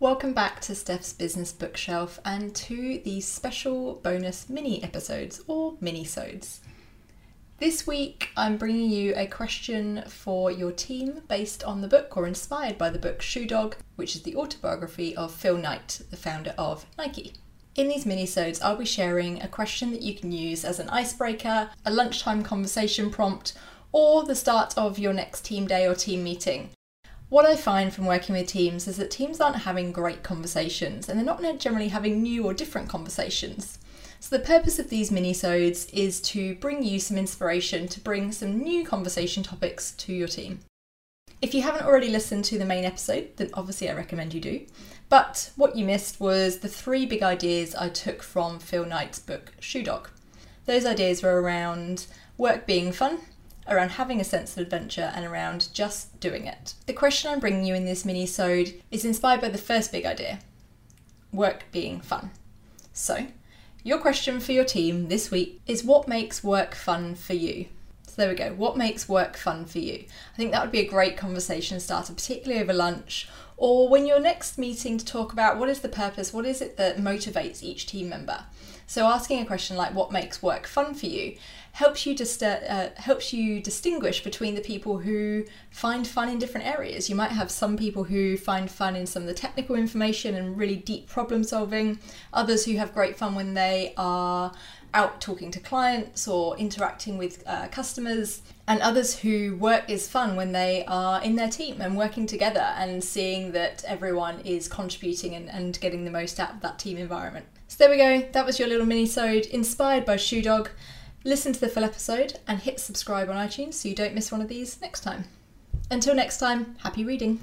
Welcome back to Steph's Business Bookshelf and to the special bonus mini episodes or mini-sodes. This week I'm bringing you a question for your team based on the book or inspired by the book Shoe Dog, which is the autobiography of Phil Knight, the founder of Nike. In these mini-sodes, I'll be sharing a question that you can use as an icebreaker, a lunchtime conversation prompt, or the start of your next team day or team meeting. What I find from working with teams is that teams aren't having great conversations and they're not generally having new or different conversations. So the purpose of these mini-sodes is to bring you some inspiration to bring some new conversation topics to your team. If you haven't already listened to the main episode, then obviously I recommend you do. But what you missed was the three big ideas I took from Phil Knight's book Shoe Dog. Those ideas were around work being fun, around having a sense of adventure and around just doing it. The question I'm bringing you in this mini-sode is inspired by the first big idea, work being fun. So, your question for your team this week is what makes work fun for you? So there we go. What makes work fun for you? I think that would be a great conversation starter, particularly over lunch or when you're next meeting to talk about what is the purpose, what is it that motivates each team member. So asking a question like what makes work fun for you helps you just uh, helps you distinguish between the people who find fun in different areas. You might have some people who find fun in some of the technical information and really deep problem solving. Others who have great fun when they are out talking to clients or interacting with uh, customers, and others who work is fun when they are in their team and working together and seeing that everyone is contributing and, and getting the most out of that team environment. So there we go, that was your little mini-sode inspired by Shoe Dog. Listen to the full episode and hit subscribe on iTunes so you don't miss one of these next time. Until next time, happy reading.